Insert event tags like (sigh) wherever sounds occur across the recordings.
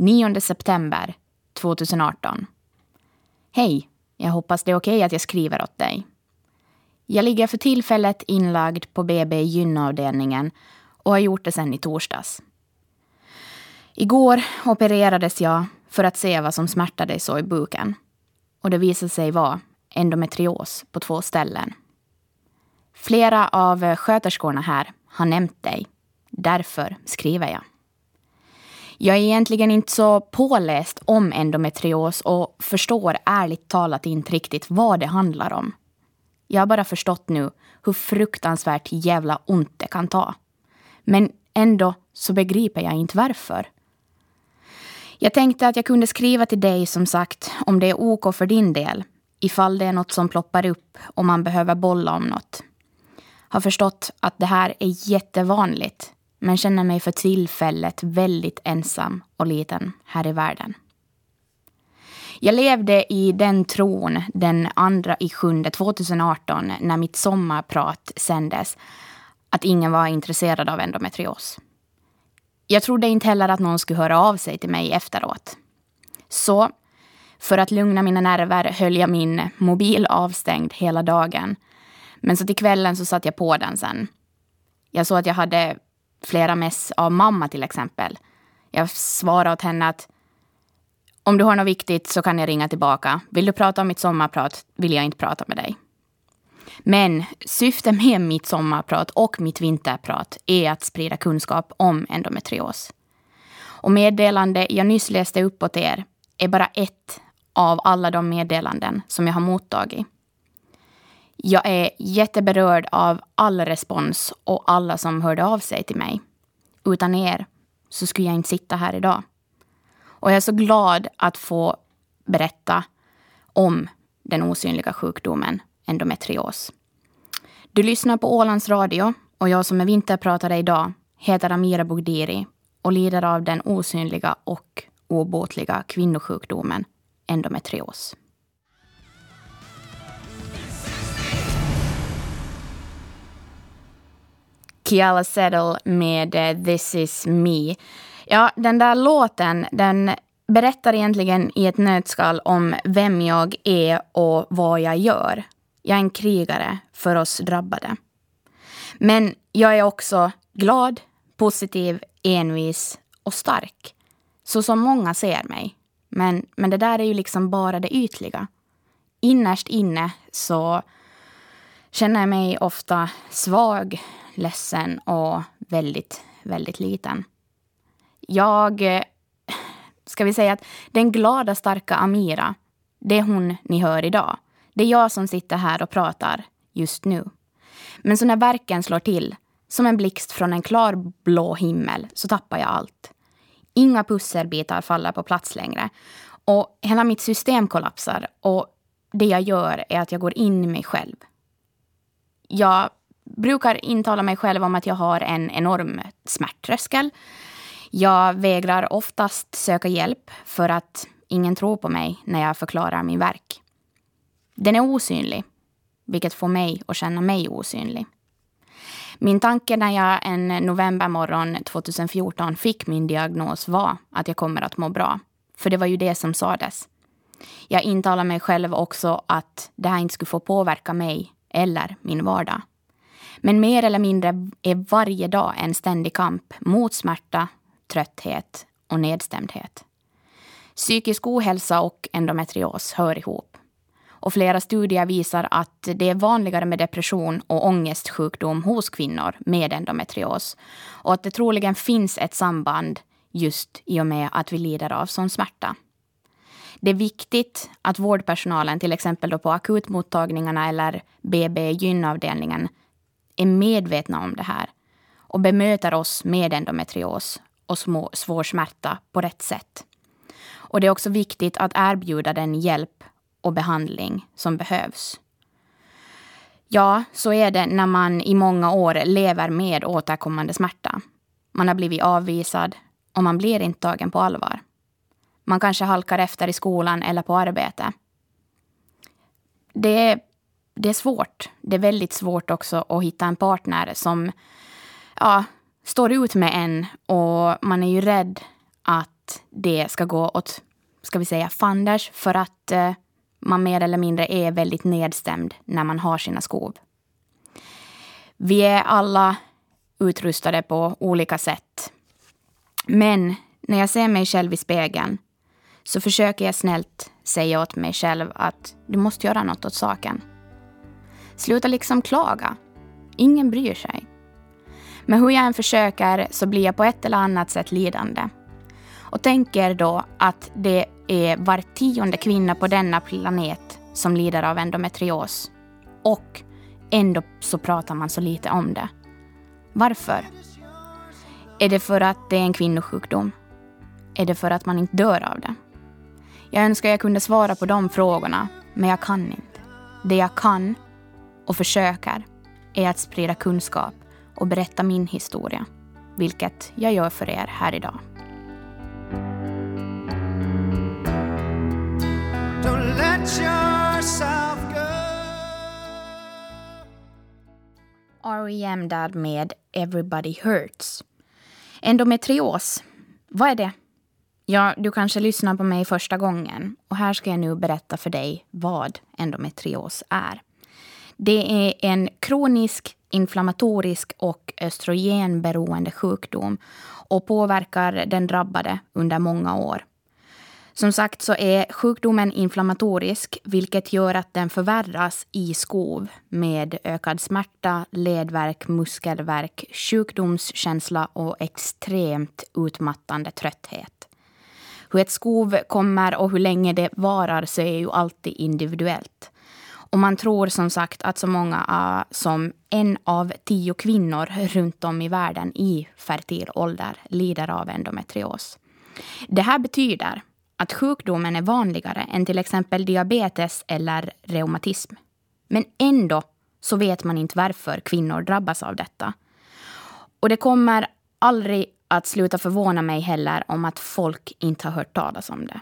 9 september 2018. Hej, jag hoppas det är okej okay att jag skriver åt dig. Jag ligger för tillfället inlagd på BB gynavdelningen och har gjort det sedan i torsdags. Igår opererades jag för att se vad som smärtade så i buken. Och det visade sig vara endometrios på två ställen. Flera av sköterskorna här har nämnt dig. Därför skriver jag. Jag är egentligen inte så påläst om endometrios och förstår ärligt talat inte riktigt vad det handlar om. Jag har bara förstått nu hur fruktansvärt jävla ont det kan ta. Men ändå så begriper jag inte varför. Jag tänkte att jag kunde skriva till dig som sagt om det är OK för din del. Ifall det är något som ploppar upp och man behöver bolla om något. Har förstått att det här är jättevanligt men känner mig för tillfället väldigt ensam och liten här i världen. Jag levde i den tron den andra i sjunde 2018 när mitt sommarprat sändes att ingen var intresserad av endometrios. Jag trodde inte heller att någon skulle höra av sig till mig efteråt. Så för att lugna mina nerver höll jag min mobil avstängd hela dagen. Men så till kvällen så satte jag på den sen. Jag såg att jag hade flera mess av mamma till exempel. Jag svarade åt henne att om du har något viktigt så kan jag ringa tillbaka. Vill du prata om mitt sommarprat vill jag inte prata med dig. Men syftet med mitt sommarprat och mitt vinterprat är att sprida kunskap om endometrios. Och meddelande jag nyss läste upp åt er är bara ett av alla de meddelanden som jag har mottagit. Jag är jätteberörd av all respons och alla som hörde av sig till mig. Utan er så skulle jag inte sitta här idag. Och jag är så glad att få berätta om den osynliga sjukdomen endometrios. Du lyssnar på Ålands Radio och jag som är vinterpratare idag heter Amira Bogdiri och lider av den osynliga och obotliga kvinnosjukdomen endometrios. Kiala Settle med eh, This is me. Ja, den där låten, den berättar egentligen i ett nötskal om vem jag är och vad jag gör. Jag är en krigare för oss drabbade. Men jag är också glad, positiv, envis och stark. Så som många ser mig. Men, men det där är ju liksom bara det ytliga. Innerst inne så känner jag mig ofta svag, ledsen och väldigt, väldigt liten. Jag, eh, ska vi säga att den glada, starka Amira, det är hon ni hör idag. Det är jag som sitter här och pratar just nu. Men så när verken slår till, som en blixt från en klar blå himmel, så tappar jag allt. Inga pusselbitar faller på plats längre. Och hela mitt system kollapsar och det jag gör är att jag går in i mig själv. Jag brukar intala mig själv om att jag har en enorm smärttröskel. Jag vägrar oftast söka hjälp för att ingen tror på mig när jag förklarar min verk. Den är osynlig, vilket får mig att känna mig osynlig. Min tanke när jag en novembermorgon 2014 fick min diagnos var att jag kommer att må bra. För det var ju det som sades. Jag intalade mig själv också att det här inte skulle få påverka mig eller min vardag. Men mer eller mindre är varje dag en ständig kamp mot smärta, trötthet och nedstämdhet. Psykisk ohälsa och endometrios hör ihop. Och flera studier visar att det är vanligare med depression och ångestsjukdom hos kvinnor med endometrios. Och att det troligen finns ett samband just i och med att vi lider av sån smärta. Det är viktigt att vårdpersonalen, till exempel då på akutmottagningarna eller BB-gynavdelningen, är medvetna om det här och bemöter oss med endometrios och små, svår smärta på rätt sätt. Och det är också viktigt att erbjuda den hjälp och behandling som behövs. Ja, så är det när man i många år lever med återkommande smärta. Man har blivit avvisad och man blir inte tagen på allvar. Man kanske halkar efter i skolan eller på arbete. Det är, det är svårt. Det är väldigt svårt också att hitta en partner som ja, står ut med en och man är ju rädd att det ska gå åt, ska vi säga, fanders för att eh, man mer eller mindre är väldigt nedstämd när man har sina skov. Vi är alla utrustade på olika sätt. Men när jag ser mig själv i spegeln så försöker jag snällt säga åt mig själv att du måste göra något åt saken. Sluta liksom klaga. Ingen bryr sig. Men hur jag än försöker så blir jag på ett eller annat sätt lidande. Och tänker då att det är var tionde kvinna på denna planet som lider av endometrios. Och ändå så pratar man så lite om det. Varför? Är det för att det är en kvinnosjukdom? Är det för att man inte dör av det? Jag önskar jag kunde svara på de frågorna, men jag kan inte. Det jag kan och försöker är att sprida kunskap och berätta min historia, vilket jag gör för er här idag. R.E.M. där med Everybody Hurts. Endometrios, vad är det? Ja, du kanske lyssnar på mig första gången och här ska jag nu berätta för dig vad endometrios är. Det är en kronisk inflammatorisk och östrogenberoende sjukdom och påverkar den drabbade under många år. Som sagt så är sjukdomen inflammatorisk vilket gör att den förvärras i skov med ökad smärta, ledvärk, muskelvärk, sjukdomskänsla och extremt utmattande trötthet. Hur ett skov kommer och hur länge det varar så är ju alltid individuellt. Och man tror som sagt att så många ah, som en av tio kvinnor runt om i världen i fertil ålder lider av endometrios. Det här betyder att sjukdomen är vanligare än till exempel diabetes eller reumatism. Men ändå så vet man inte varför kvinnor drabbas av detta. Och det kommer aldrig att sluta förvåna mig heller om att folk inte har hört talas om det.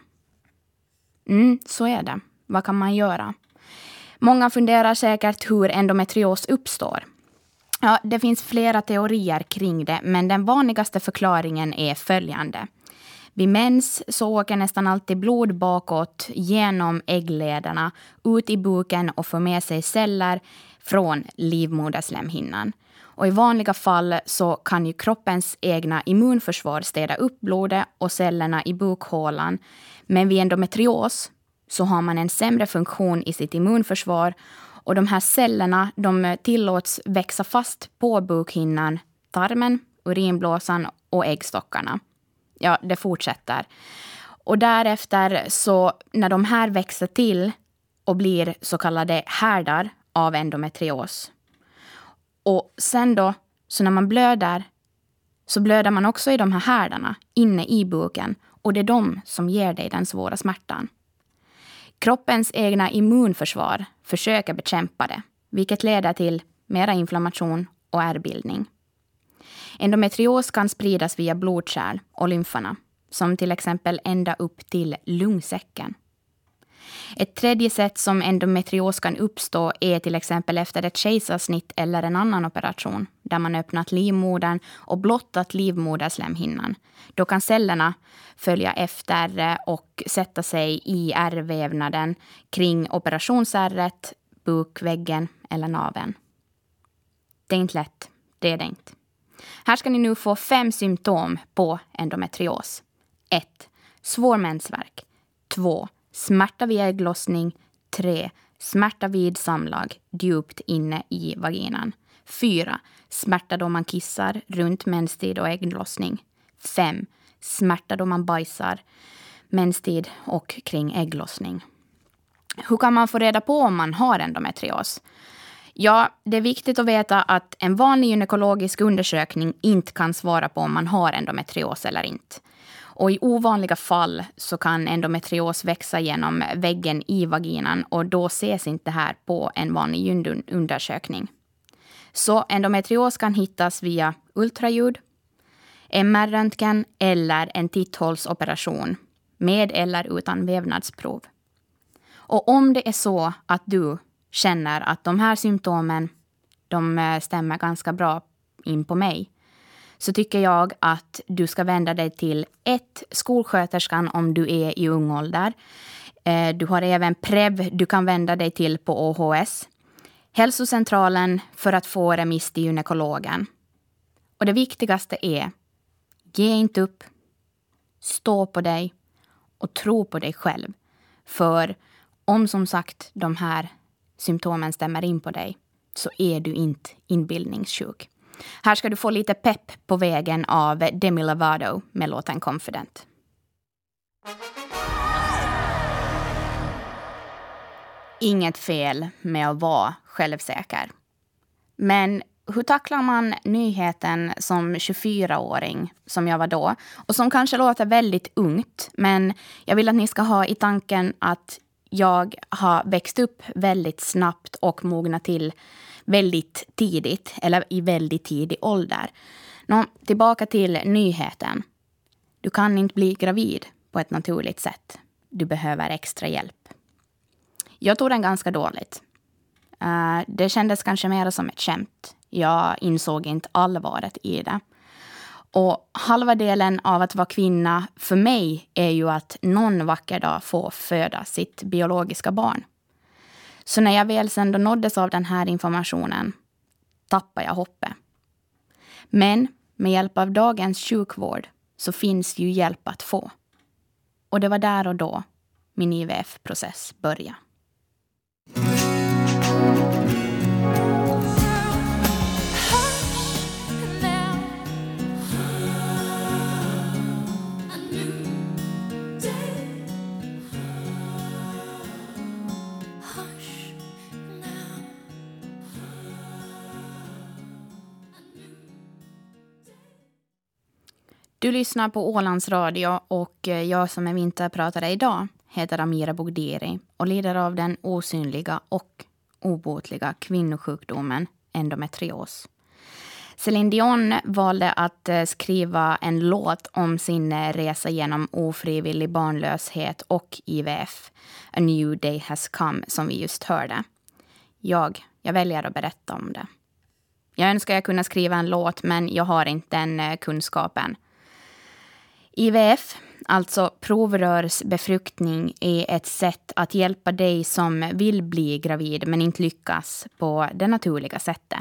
Mm, så är det. Vad kan man göra? Många funderar säkert hur endometrios uppstår. Ja, det finns flera teorier kring det, men den vanligaste förklaringen är följande. Vid mens så åker nästan alltid blod bakåt genom äggledarna ut i buken och får med sig celler från livmoderslemhinnan. Och I vanliga fall så kan ju kroppens egna immunförsvar städa upp blodet och cellerna i bukhålan. Men vid endometrios så har man en sämre funktion i sitt immunförsvar och de här cellerna de tillåts växa fast på bukhinnan, tarmen, urinblåsan och äggstockarna. Ja, det fortsätter. Och därefter, så när de här växer till och blir så kallade härdar av endometrios. Och sen då, så när man blöder, så blöder man också i de här härdarna inne i buken. Och det är de som ger dig den svåra smärtan. Kroppens egna immunförsvar försöker bekämpa det, vilket leder till mera inflammation och ärrbildning. Endometrios kan spridas via blodkärl och lymfarna, som till exempel ända upp till lungsäcken. Ett tredje sätt som endometrios kan uppstå är till exempel efter ett kejsarsnitt eller en annan operation, där man öppnat livmodern och blottat livmoderslemhinnan. Då kan cellerna följa efter eh, och sätta sig i ärrvävnaden kring operationsärret, bukväggen eller naveln. Det är inte lätt, det är det inte. Här ska ni nu få fem symptom på endometrios. 1. Svår mensvärk. 2 smärta vid ägglossning. 3. Smärta vid samlag djupt inne i vaginan. 4. Smärta då man kissar runt menstid och ägglossning. 5. Smärta då man bajsar menstid och kring ägglossning. Hur kan man få reda på om man har endometrios? Ja, det är viktigt att veta att en vanlig gynekologisk undersökning inte kan svara på om man har endometrios eller inte. Och I ovanliga fall så kan endometrios växa genom väggen i vaginan och då ses inte det här på en vanlig undersökning. Så endometrios kan hittas via ultraljud, MR-röntgen eller en titthålsoperation med eller utan vävnadsprov. Och om det är så att du känner att de här symptomen de eh, stämmer ganska bra in på mig så tycker jag att du ska vända dig till ett skolsköterskan om du är i ung ålder. Eh, du har även PREV du kan vända dig till på OHS. Hälsocentralen för att få remiss till gynekologen. Och det viktigaste är, ge inte upp. Stå på dig och tro på dig själv. För om som sagt de här symptomen stämmer in på dig så är du inte inbildningssjuk. Här ska du få lite pepp på vägen av Demi Lovato med låten Confident. Inget fel med att vara självsäker. Men hur tacklar man nyheten som 24-åring, som jag var då? Och som kanske låter väldigt ungt, men jag vill att ni ska ha i tanken att jag har växt upp väldigt snabbt och mognat till väldigt tidigt, eller i väldigt tidig ålder. Nå, tillbaka till nyheten. Du kan inte bli gravid på ett naturligt sätt. Du behöver extra hjälp. Jag tog den ganska dåligt. Eh, det kändes kanske mer som ett skämt. Jag insåg inte allvaret i det. Och halva delen av att vara kvinna för mig är ju att någon vacker dag få föda sitt biologiska barn. Så när jag väl sen då nåddes av den här informationen tappade jag hoppet. Men med hjälp av dagens sjukvård så finns ju hjälp att få. Och det var där och då min IVF-process började. Du lyssnar på Ålands Radio och eh, jag som är vinterpratare idag heter Amira Bogdiri och lider av den osynliga och obotliga kvinnosjukdomen endometrios. Céline Dion valde att eh, skriva en låt om sin eh, resa genom ofrivillig barnlöshet och IVF. A new day has come, som vi just hörde. Jag, jag väljer att berätta om det. Jag önskar jag kunde skriva en låt, men jag har inte den kunskapen. IVF, alltså provrörsbefruktning, är ett sätt att hjälpa dig som vill bli gravid men inte lyckas på det naturliga sättet.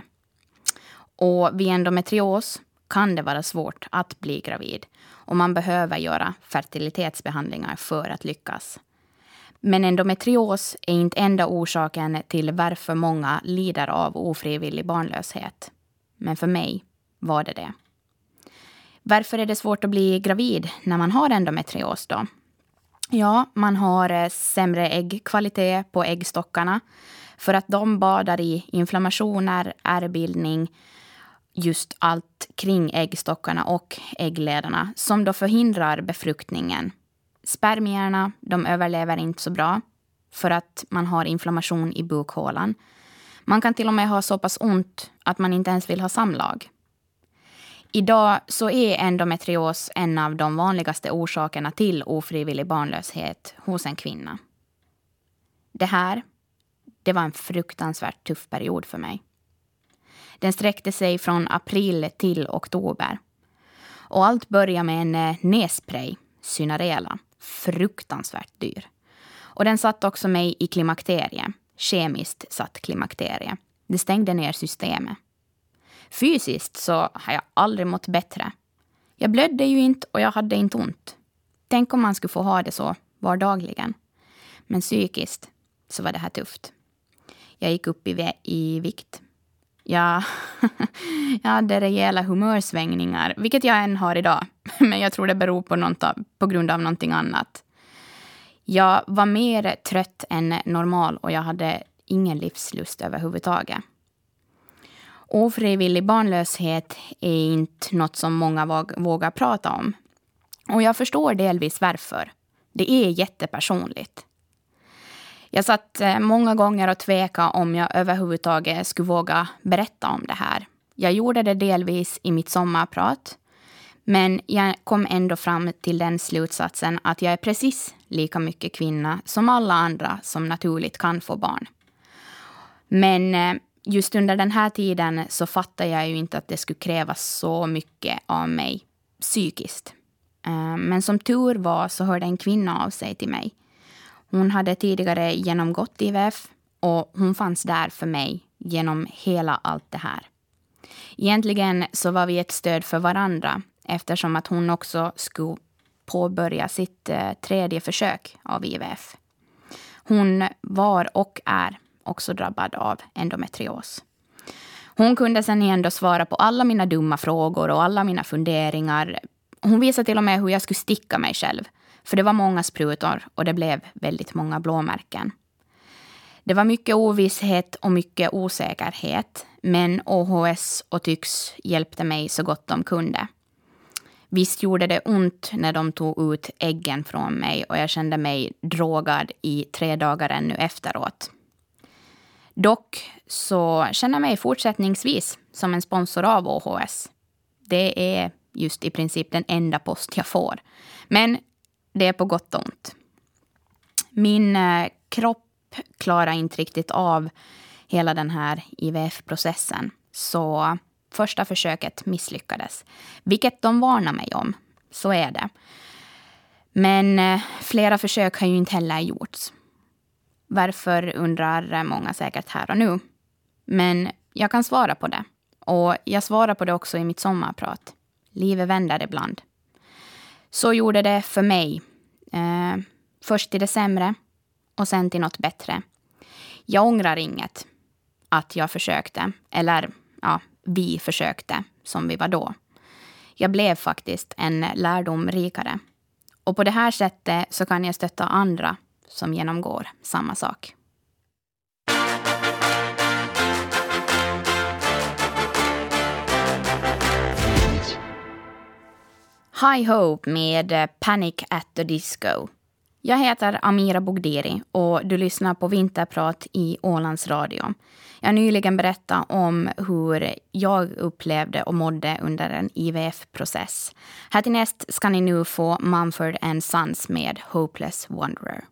Och vid endometrios kan det vara svårt att bli gravid och man behöver göra fertilitetsbehandlingar för att lyckas. Men endometrios är inte enda orsaken till varför många lider av ofrivillig barnlöshet. Men för mig var det det. Varför är det svårt att bli gravid när man har endometrios då? Ja, man har eh, sämre äggkvalitet på äggstockarna för att de badar i inflammationer, ärrbildning, just allt kring äggstockarna och äggledarna som då förhindrar befruktningen. Spermierna de överlever inte så bra för att man har inflammation i bukhålan. Man kan till och med ha så pass ont att man inte ens vill ha samlag. Idag så är endometrios en av de vanligaste orsakerna till ofrivillig barnlöshet hos en kvinna. Det här, det var en fruktansvärt tuff period för mig. Den sträckte sig från april till oktober. Och allt började med en eh, nässpray, Synarela, fruktansvärt dyr. Och den satt också mig i klimakterie, kemiskt satt klimakterie. Det stängde ner systemet. Fysiskt så har jag aldrig mått bättre. Jag blödde ju inte och jag hade inte ont. Tänk om man skulle få ha det så vardagligen. Men psykiskt så var det här tufft. Jag gick upp i, i vikt. Jag, (laughs) jag hade rejäla humörsvängningar, vilket jag än har idag. (laughs) Men jag tror det beror på, något, på grund av någonting annat. Jag var mer trött än normal och jag hade ingen livslust överhuvudtaget. Ofrivillig barnlöshet är inte något som många vågar prata om. Och jag förstår delvis varför. Det är jättepersonligt. Jag satt eh, många gånger och tvekade om jag överhuvudtaget skulle våga berätta om det här. Jag gjorde det delvis i mitt sommarprat. Men jag kom ändå fram till den slutsatsen att jag är precis lika mycket kvinna som alla andra som naturligt kan få barn. Men eh, just under den här tiden så fattade jag ju inte att det skulle krävas så mycket av mig psykiskt. Eh, men som tur var så hörde en kvinna av sig till mig. Hon hade tidigare genomgått IVF och hon fanns där för mig genom hela allt det här. Egentligen så var vi ett stöd för varandra eftersom att hon också skulle påbörja sitt eh, tredje försök av IVF. Hon var och är också drabbad av endometrios. Hon kunde sen ändå svara på alla mina dumma frågor och alla mina funderingar. Hon visade till och med hur jag skulle sticka mig själv. För det var många sprutor och det blev väldigt många blåmärken. Det var mycket ovisshet och mycket osäkerhet. Men OHS och Tyx hjälpte mig så gott de kunde. Visst gjorde det ont när de tog ut äggen från mig och jag kände mig drogad i tre dagar ännu efteråt. Dock så känner jag mig fortsättningsvis som en sponsor av OHS. Det är just i princip den enda post jag får. Men det är på gott och ont. Min eh, kropp klarar inte riktigt av hela den här IVF-processen. Så första försöket misslyckades. Vilket de varnar mig om. Så är det. Men eh, flera försök har ju inte heller gjorts. Varför undrar många säkert här och nu. Men jag kan svara på det. Och jag svarar på det också i mitt sommarprat. Livet vänder ibland. Så gjorde det för mig. Eh, först till det sämre och sen till något bättre. Jag ångrar inget att jag försökte. Eller ja, vi försökte, som vi var då. Jag blev faktiskt en lärdom rikare. Och på det här sättet så kan jag stötta andra som genomgår samma sak. High Hope med eh, Panic at the Disco. Jag heter Amira Bogdiri och du lyssnar på Vinterprat i Ålands Radio. Jag har nyligen berättat om hur jag upplevde och mådde under en IVF-process. Här till näst ska ni nu få Mumford Sons med Hopeless Wanderer.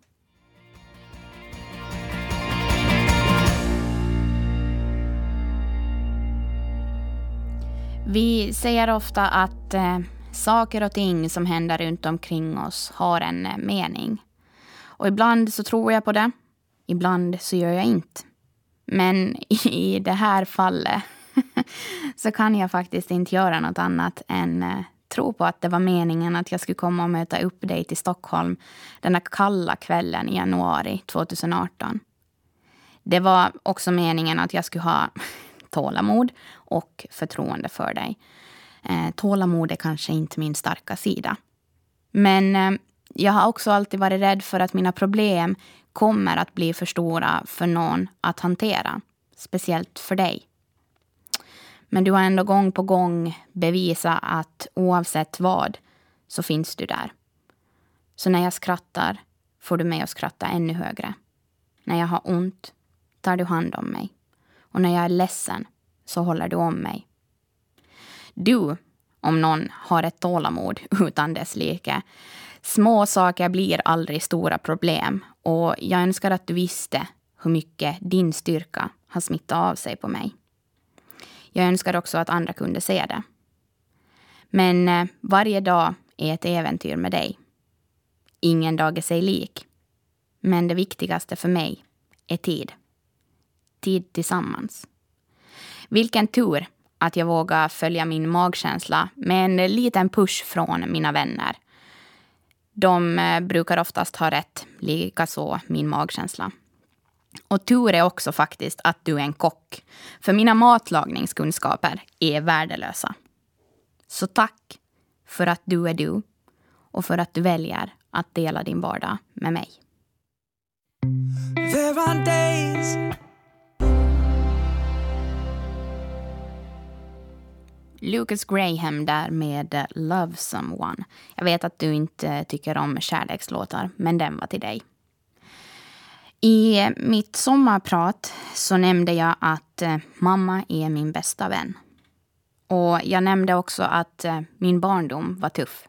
Vi säger ofta att eh, saker och ting som händer runt omkring oss har en eh, mening. Och ibland så tror jag på det, ibland så gör jag inte. Men (laughs) i det här fallet (laughs) så kan jag faktiskt inte göra något annat än eh, tro på att det var meningen att jag skulle komma och möta upp dig till Stockholm den där kalla kvällen i januari 2018. Det var också meningen att jag skulle ha (laughs) tålamod och förtroende för dig. Eh, tålamod är kanske inte min starka sida. Men eh, jag har också alltid varit rädd för att mina problem kommer att bli för stora för någon att hantera. Speciellt för dig. Men du har ändå gång på gång bevisat att oavsett vad så finns du där. Så när jag skrattar får du mig att skratta ännu högre. När jag har ont tar du hand om mig. Och när jag är ledsen så håller du om mig. Du, om någon, har ett tålamod (laughs) utan dess like. Små saker blir aldrig stora problem och jag önskar att du visste hur mycket din styrka har smittat av sig på mig. Jag önskar också att andra kunde se det. Men eh, varje dag är ett äventyr med dig. Ingen dag är sig lik. Men det viktigaste för mig är tid. Tid tillsammans. Vilken tur att jag vågar följa min magkänsla med en liten push från mina vänner. De eh, brukar oftast ha rätt, likaså min magkänsla. Och tur är också faktiskt att du är en kock. För mina matlagningskunskaper är värdelösa. Så tack för att du är du och för att du väljer att dela din vardag med mig. Lucas Graham där med eh, Love Someone. Jag vet att du inte tycker om kärlekslåtar, men den var till dig. I eh, mitt sommarprat så nämnde jag att eh, mamma är min bästa vän. Och jag nämnde också att min barndom var tuff.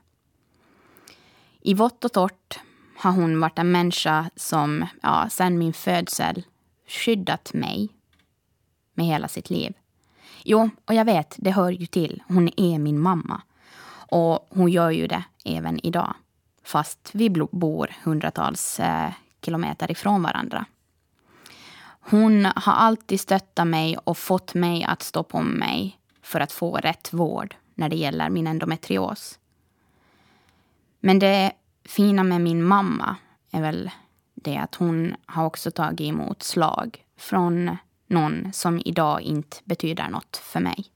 I vått och torrt har hon varit en människa som ja, sen min födsel skyddat mig. med hela sitt liv. Jo, och jag vet, det hör ju till. Hon är min mamma. Och hon gör ju det även idag. Fast vi bor hundratals eh, kilometer ifrån varandra. Hon har alltid stöttat mig och fått mig att stå på mig för att få rätt vård när det gäller min endometrios. Men det fina med min mamma är väl det att hon har också tagit emot slag från någon som idag inte betyder något för mig.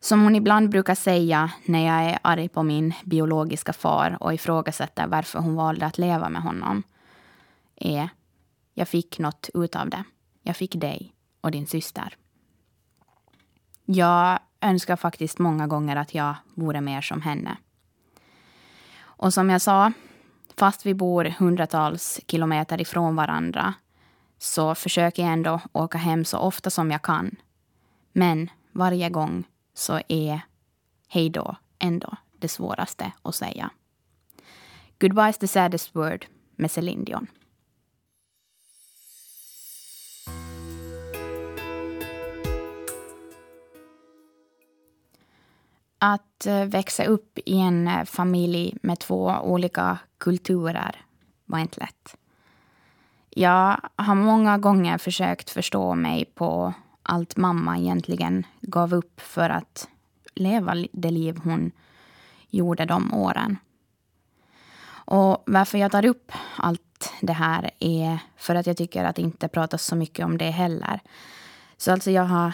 Som hon ibland brukar säga när jag är arg på min biologiska far och ifrågasätter varför hon valde att leva med honom är jag fick något ut av det. Jag fick dig och din syster. Jag önskar faktiskt många gånger att jag vore mer som henne. Och som jag sa, fast vi bor hundratals kilometer ifrån varandra så försöker jag ändå åka hem så ofta som jag kan. Men varje gång så är hej då ändå det svåraste att säga. Goodbye is the saddest word med Céline Dion. Att eh, växa upp i en eh, familj med två olika kulturer var inte lätt. Jag har många gånger försökt förstå mig på allt mamma egentligen gav upp för att leva det liv hon gjorde de åren. Och varför jag tar upp allt det här är för att jag tycker att det inte pratas så mycket om det heller. Så alltså jag har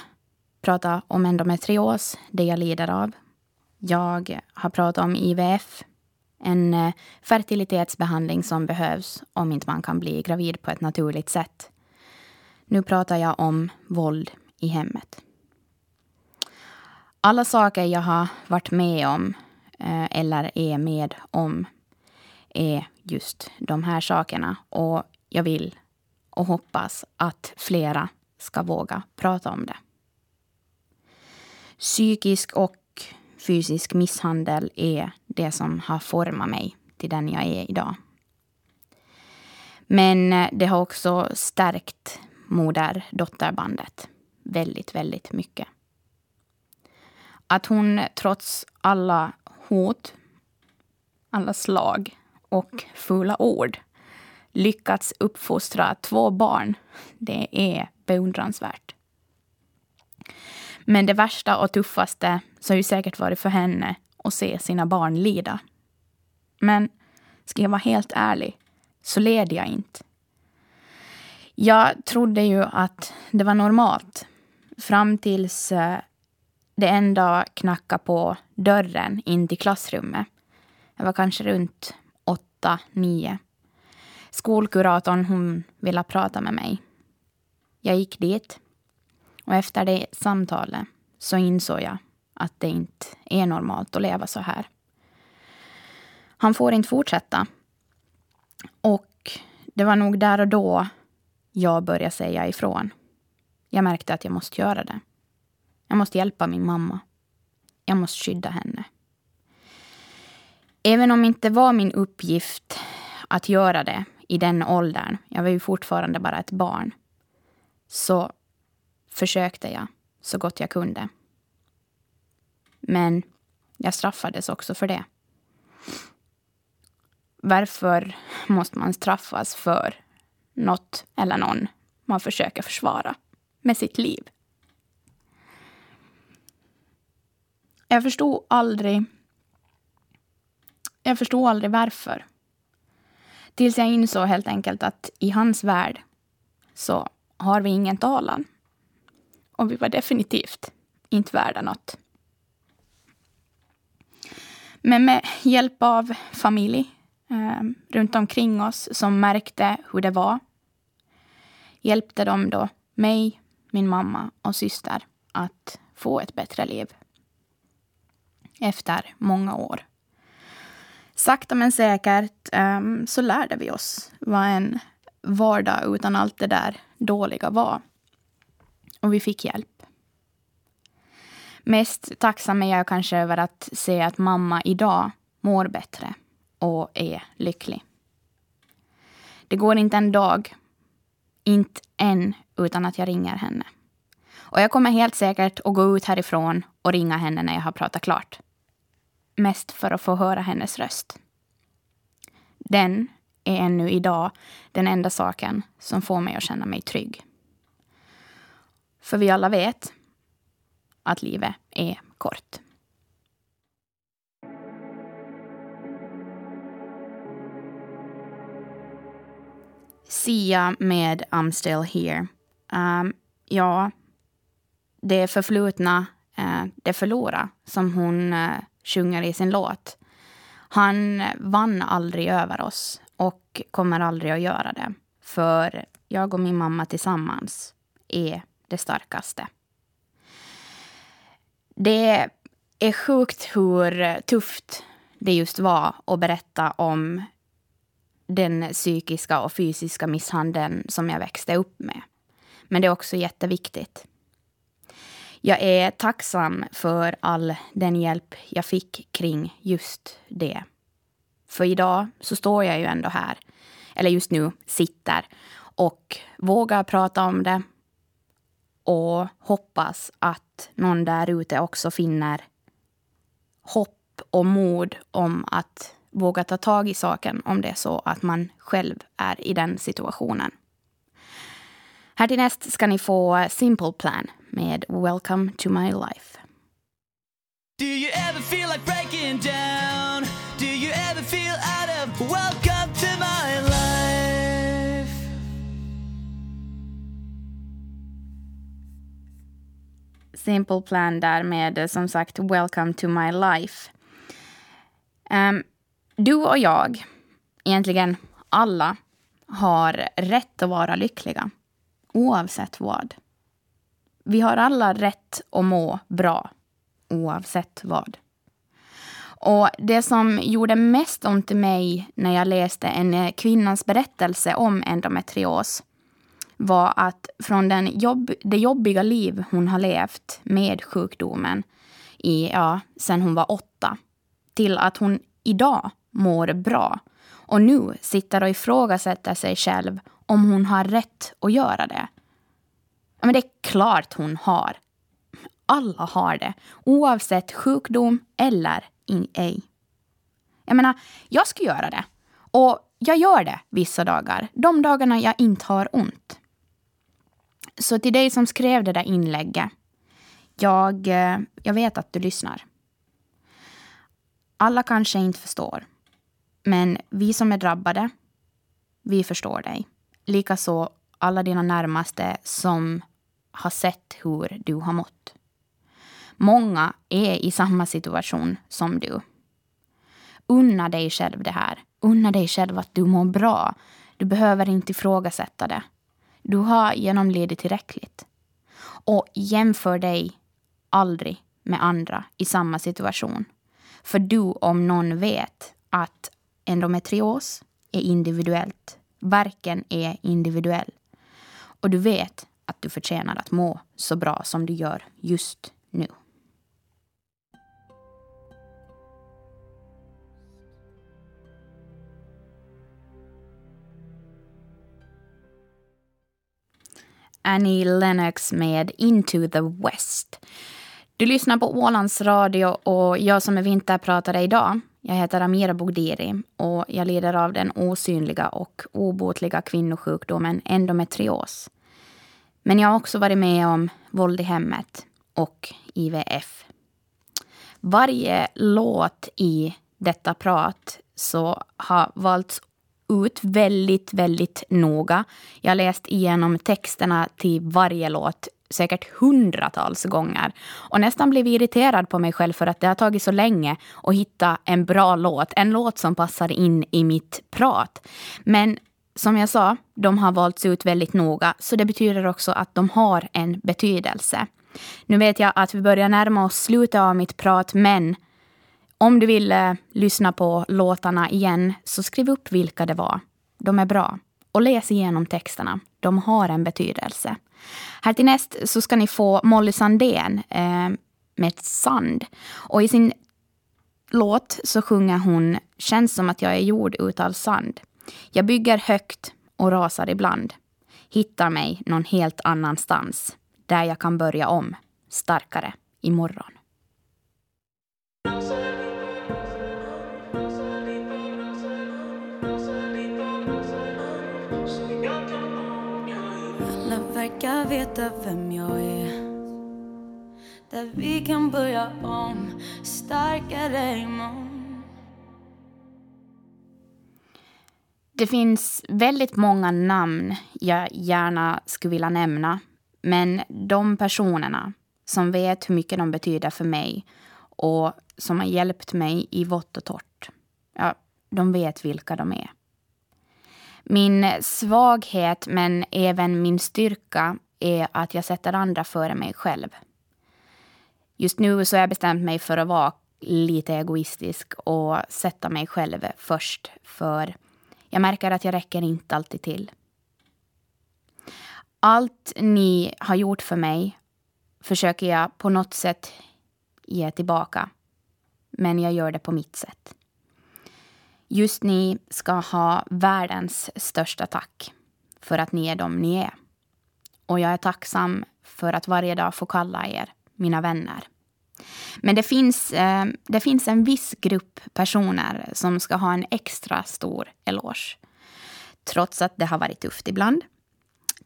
pratat om endometrios, det jag lider av. Jag har pratat om IVF, en eh, fertilitetsbehandling som behövs om inte man kan bli gravid på ett naturligt sätt. Nu pratar jag om våld i hemmet. Alla saker jag har varit med om eh, eller är med om är just de här sakerna. Och jag vill och hoppas att flera ska våga prata om det. Psykisk och fysisk misshandel är det som har format mig till den jag är idag. Men eh, det har också stärkt moder-dotterbandet väldigt, väldigt mycket. Att hon trots alla hot, alla slag och fula ord lyckats uppfostra två barn, det är beundransvärt. Men det värsta och tuffaste så har ju säkert varit för henne att se sina barn lida. Men ska jag vara helt ärlig så led jag inte. Jag trodde ju att det var normalt fram tills eh, det en dag knackade på dörren in till klassrummet. Jag var kanske runt åtta, nio. Skolkuratorn hon ville prata med mig. Jag gick dit. Och efter det samtalet så insåg jag att det inte är normalt att leva så här. Han får inte fortsätta. Och det var nog där och då jag började säga ifrån. Jag märkte att jag måste göra det. Jag måste hjälpa min mamma. Jag måste skydda henne. Även om det inte var min uppgift att göra det i den åldern, jag var ju fortfarande bara ett barn, så försökte jag så gott jag kunde. Men jag straffades också för det. Varför måste man straffas för något eller någon man försöker försvara med sitt liv? Jag förstod aldrig jag förstod aldrig varför. Tills jag insåg helt enkelt att i hans värld så har vi ingen talan. Och vi var definitivt inte värda något. Men med hjälp av familj eh, runt omkring oss som märkte hur det var hjälpte de då mig, min mamma och syster att få ett bättre liv. Efter många år. Sakta men säkert um, så lärde vi oss vad en vardag utan allt det där dåliga var. Och vi fick hjälp. Mest tacksam är jag kanske över att se att mamma idag mår bättre och är lycklig. Det går inte en dag, inte en utan att jag ringer henne. Och jag kommer helt säkert att gå ut härifrån och ringa henne när jag har pratat klart. Mest för att få höra hennes röst. Den är ännu idag den enda saken som får mig att känna mig trygg. För vi alla vet att livet är kort. Sia med I'm still here. Um, ja, det förflutna, uh, det förlora som hon uh, sjunger i sin låt. Han vann aldrig över oss och kommer aldrig att göra det. För jag och min mamma tillsammans är det starkaste. Det är sjukt hur tufft det just var att berätta om den psykiska och fysiska misshandeln som jag växte upp med. Men det är också jätteviktigt. Jag är tacksam för all den hjälp jag fick kring just det. För idag så står jag ju ändå här, eller just nu sitter och vågar prata om det och hoppas att någon där ute också finner hopp och mod om att våga ta tag i saken om det är så att man själv är i den situationen. Här till näst ska ni få Simple Plan med Welcome to my life. Do you ever feel like breaking down? Do you ever feel out of welcome Simple Plan där med eh, som sagt Welcome to my life. Um, du och jag, egentligen alla, har rätt att vara lyckliga. Oavsett vad. Vi har alla rätt att må bra. Oavsett vad. Och det som gjorde mest ont i mig när jag läste en eh, kvinnas berättelse om endometrios var att från den jobb, det jobbiga liv hon har levt med sjukdomen i, ja, sen hon var åtta till att hon idag mår bra och nu sitter och ifrågasätter sig själv om hon har rätt att göra det. Men det är klart hon har. Alla har det, oavsett sjukdom eller ej. Jag menar, jag ska göra det. Och jag gör det vissa dagar. De dagarna jag inte har ont. Så till dig som skrev det där inlägget. Jag, eh, jag vet att du lyssnar. Alla kanske inte förstår. Men vi som är drabbade, vi förstår dig. Likaså alla dina närmaste som har sett hur du har mått. Många är i samma situation som du. Unna dig själv det här. Unna dig själv att du mår bra. Du behöver inte ifrågasätta det. Du har genomlidit tillräckligt. Och jämför dig aldrig med andra i samma situation. För du om någon vet att endometrios är individuellt. Verken är individuell. Och du vet att du förtjänar att må så bra som du gör just nu. Annie Lennox med Into the West. Du lyssnar på Ålands Radio och jag som är vinterpratare idag, jag heter Amira Bogdiri och jag lider av den osynliga och obotliga kvinnosjukdomen endometrios. Men jag har också varit med om våld i hemmet och IVF. Varje låt i detta prat så har valts ut väldigt, väldigt noga. Jag har läst igenom texterna till varje låt säkert hundratals gånger och nästan blivit irriterad på mig själv för att det har tagit så länge att hitta en bra låt. En låt som passar in i mitt prat. Men som jag sa, de har valts ut väldigt noga så det betyder också att de har en betydelse. Nu vet jag att vi börjar närma oss slutet av mitt prat men om du vill eh, lyssna på låtarna igen så skriv upp vilka det var. De är bra. Och läs igenom texterna. De har en betydelse. Här till näst så ska ni få Molly Sandén eh, med Sand. Och i sin låt så sjunger hon Känns som att jag är gjord utav sand. Jag bygger högt och rasar ibland. hittar mig någon helt annanstans där jag kan börja om, starkare, imorgon. Verkar veta vem jag är där vi kan börja om starkare imorgon Det finns väldigt många namn jag gärna skulle vilja nämna. Men de personerna som vet hur mycket de betyder för mig och som har hjälpt mig i vått och torrt, ja, de vet vilka de är. Min svaghet, men även min styrka, är att jag sätter andra före mig själv. Just nu så har jag bestämt mig för att vara lite egoistisk och sätta mig själv först. För jag märker att jag räcker inte alltid till. Allt ni har gjort för mig försöker jag på något sätt ge tillbaka. Men jag gör det på mitt sätt. Just ni ska ha världens största tack för att ni är de ni är. Och jag är tacksam för att varje dag få kalla er mina vänner. Men det finns, eh, det finns en viss grupp personer som ska ha en extra stor eloge. Trots att det har varit tufft ibland.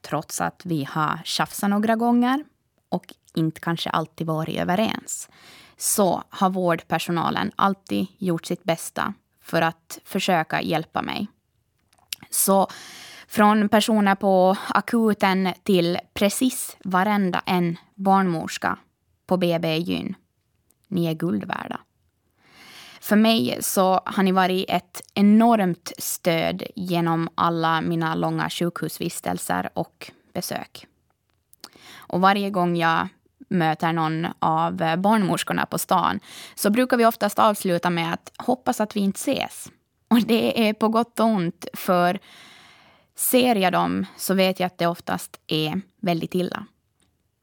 Trots att vi har tjafsat några gånger och inte kanske alltid varit överens. Så har vårdpersonalen alltid gjort sitt bästa för att försöka hjälpa mig. Så från personer på akuten till precis varenda en barnmorska på BB Gyn. Ni är guld värda. För mig så har ni varit ett enormt stöd genom alla mina långa sjukhusvistelser och besök. Och varje gång jag möter någon av eh, barnmorskorna på stan så brukar vi oftast avsluta med att hoppas att vi inte ses. Och det är på gott och ont, för ser jag dem så vet jag att det oftast är väldigt illa.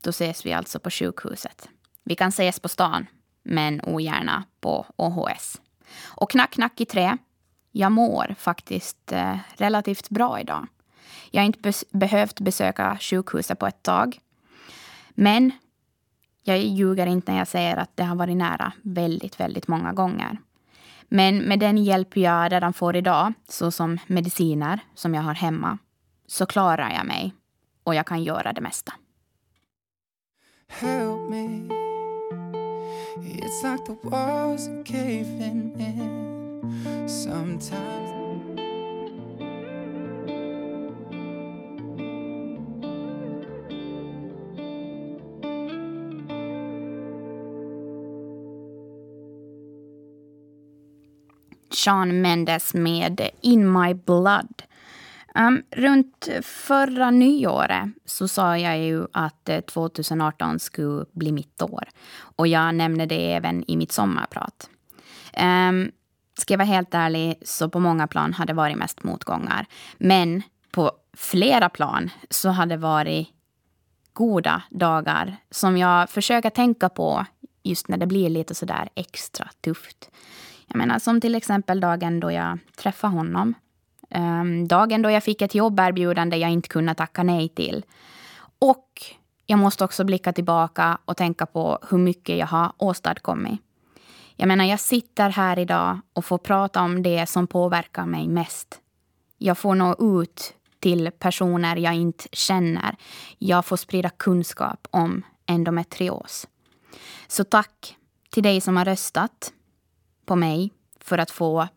Då ses vi alltså på sjukhuset. Vi kan ses på stan, men ogärna på OHS. Och knack, knack i trä. Jag mår faktiskt eh, relativt bra idag. Jag har inte bes behövt besöka sjukhuset på ett tag. Men jag ljuger inte när jag säger att det har varit nära väldigt, väldigt många gånger. Men med den hjälp jag redan får idag, såsom mediciner som jag har hemma, så klarar jag mig och jag kan göra det mesta. Help me. It's like the walls are caving in sometimes. Sean Mendes med In My Blood. Um, runt förra nyåret så sa jag ju att eh, 2018 skulle bli mitt år. Och jag nämnde det även i mitt sommarprat. Um, ska jag vara helt ärlig så på många plan har det varit mest motgångar. Men på flera plan så har det varit goda dagar som jag försöker tänka på just när det blir lite sådär extra tufft. Jag menar som till exempel dagen då jag träffade honom Um, dagen då jag fick ett jobberbjudande jag inte kunde tacka nej till. Och jag måste också blicka tillbaka och tänka på hur mycket jag har åstadkommit. Jag menar, jag sitter här idag och får prata om det som påverkar mig mest. Jag får nå ut till personer jag inte känner. Jag får sprida kunskap om endometrios. Så tack till dig som har röstat på mig för att få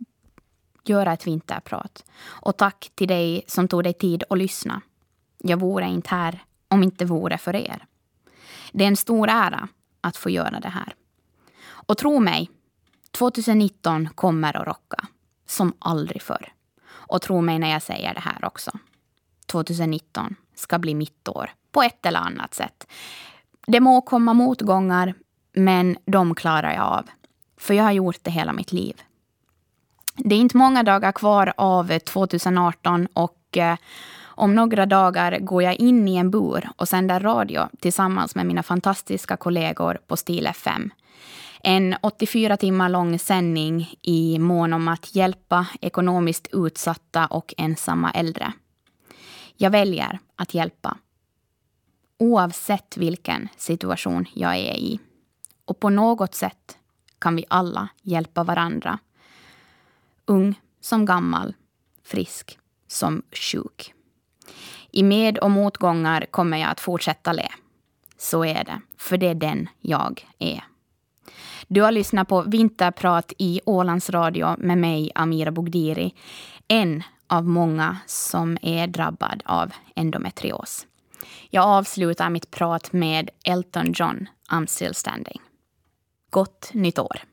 göra ett vinterprat. Och tack till dig som tog dig tid att lyssna. Jag vore inte här om inte vore för er. Det är en stor ära att få göra det här. Och tro mig, 2019 kommer att rocka. Som aldrig förr. Och tro mig när jag säger det här också. 2019 ska bli mitt år på ett eller annat sätt. Det må komma motgångar, men de klarar jag av. För jag har gjort det hela mitt liv. Det är inte många dagar kvar av eh, 2018 och eh, om några dagar går jag in i en bur och sänder radio tillsammans med mina fantastiska kollegor på Stil FM. En 84 timmar lång sändning i mån om att hjälpa ekonomiskt utsatta och ensamma äldre. Jag väljer att hjälpa. Oavsett vilken situation jag är i. Och på något sätt kan vi alla hjälpa varandra. Ung som gammal, frisk som sjuk. I med och motgångar kommer jag att fortsätta le. Så är det, för det är den jag är. Du har lyssnat på Vinterprat i Ålands Radio med mig, Amira Bogdiri. En av många som är drabbad av endometrios. Jag avslutar mitt prat med Elton John, I'm still standing. Gott nytt år!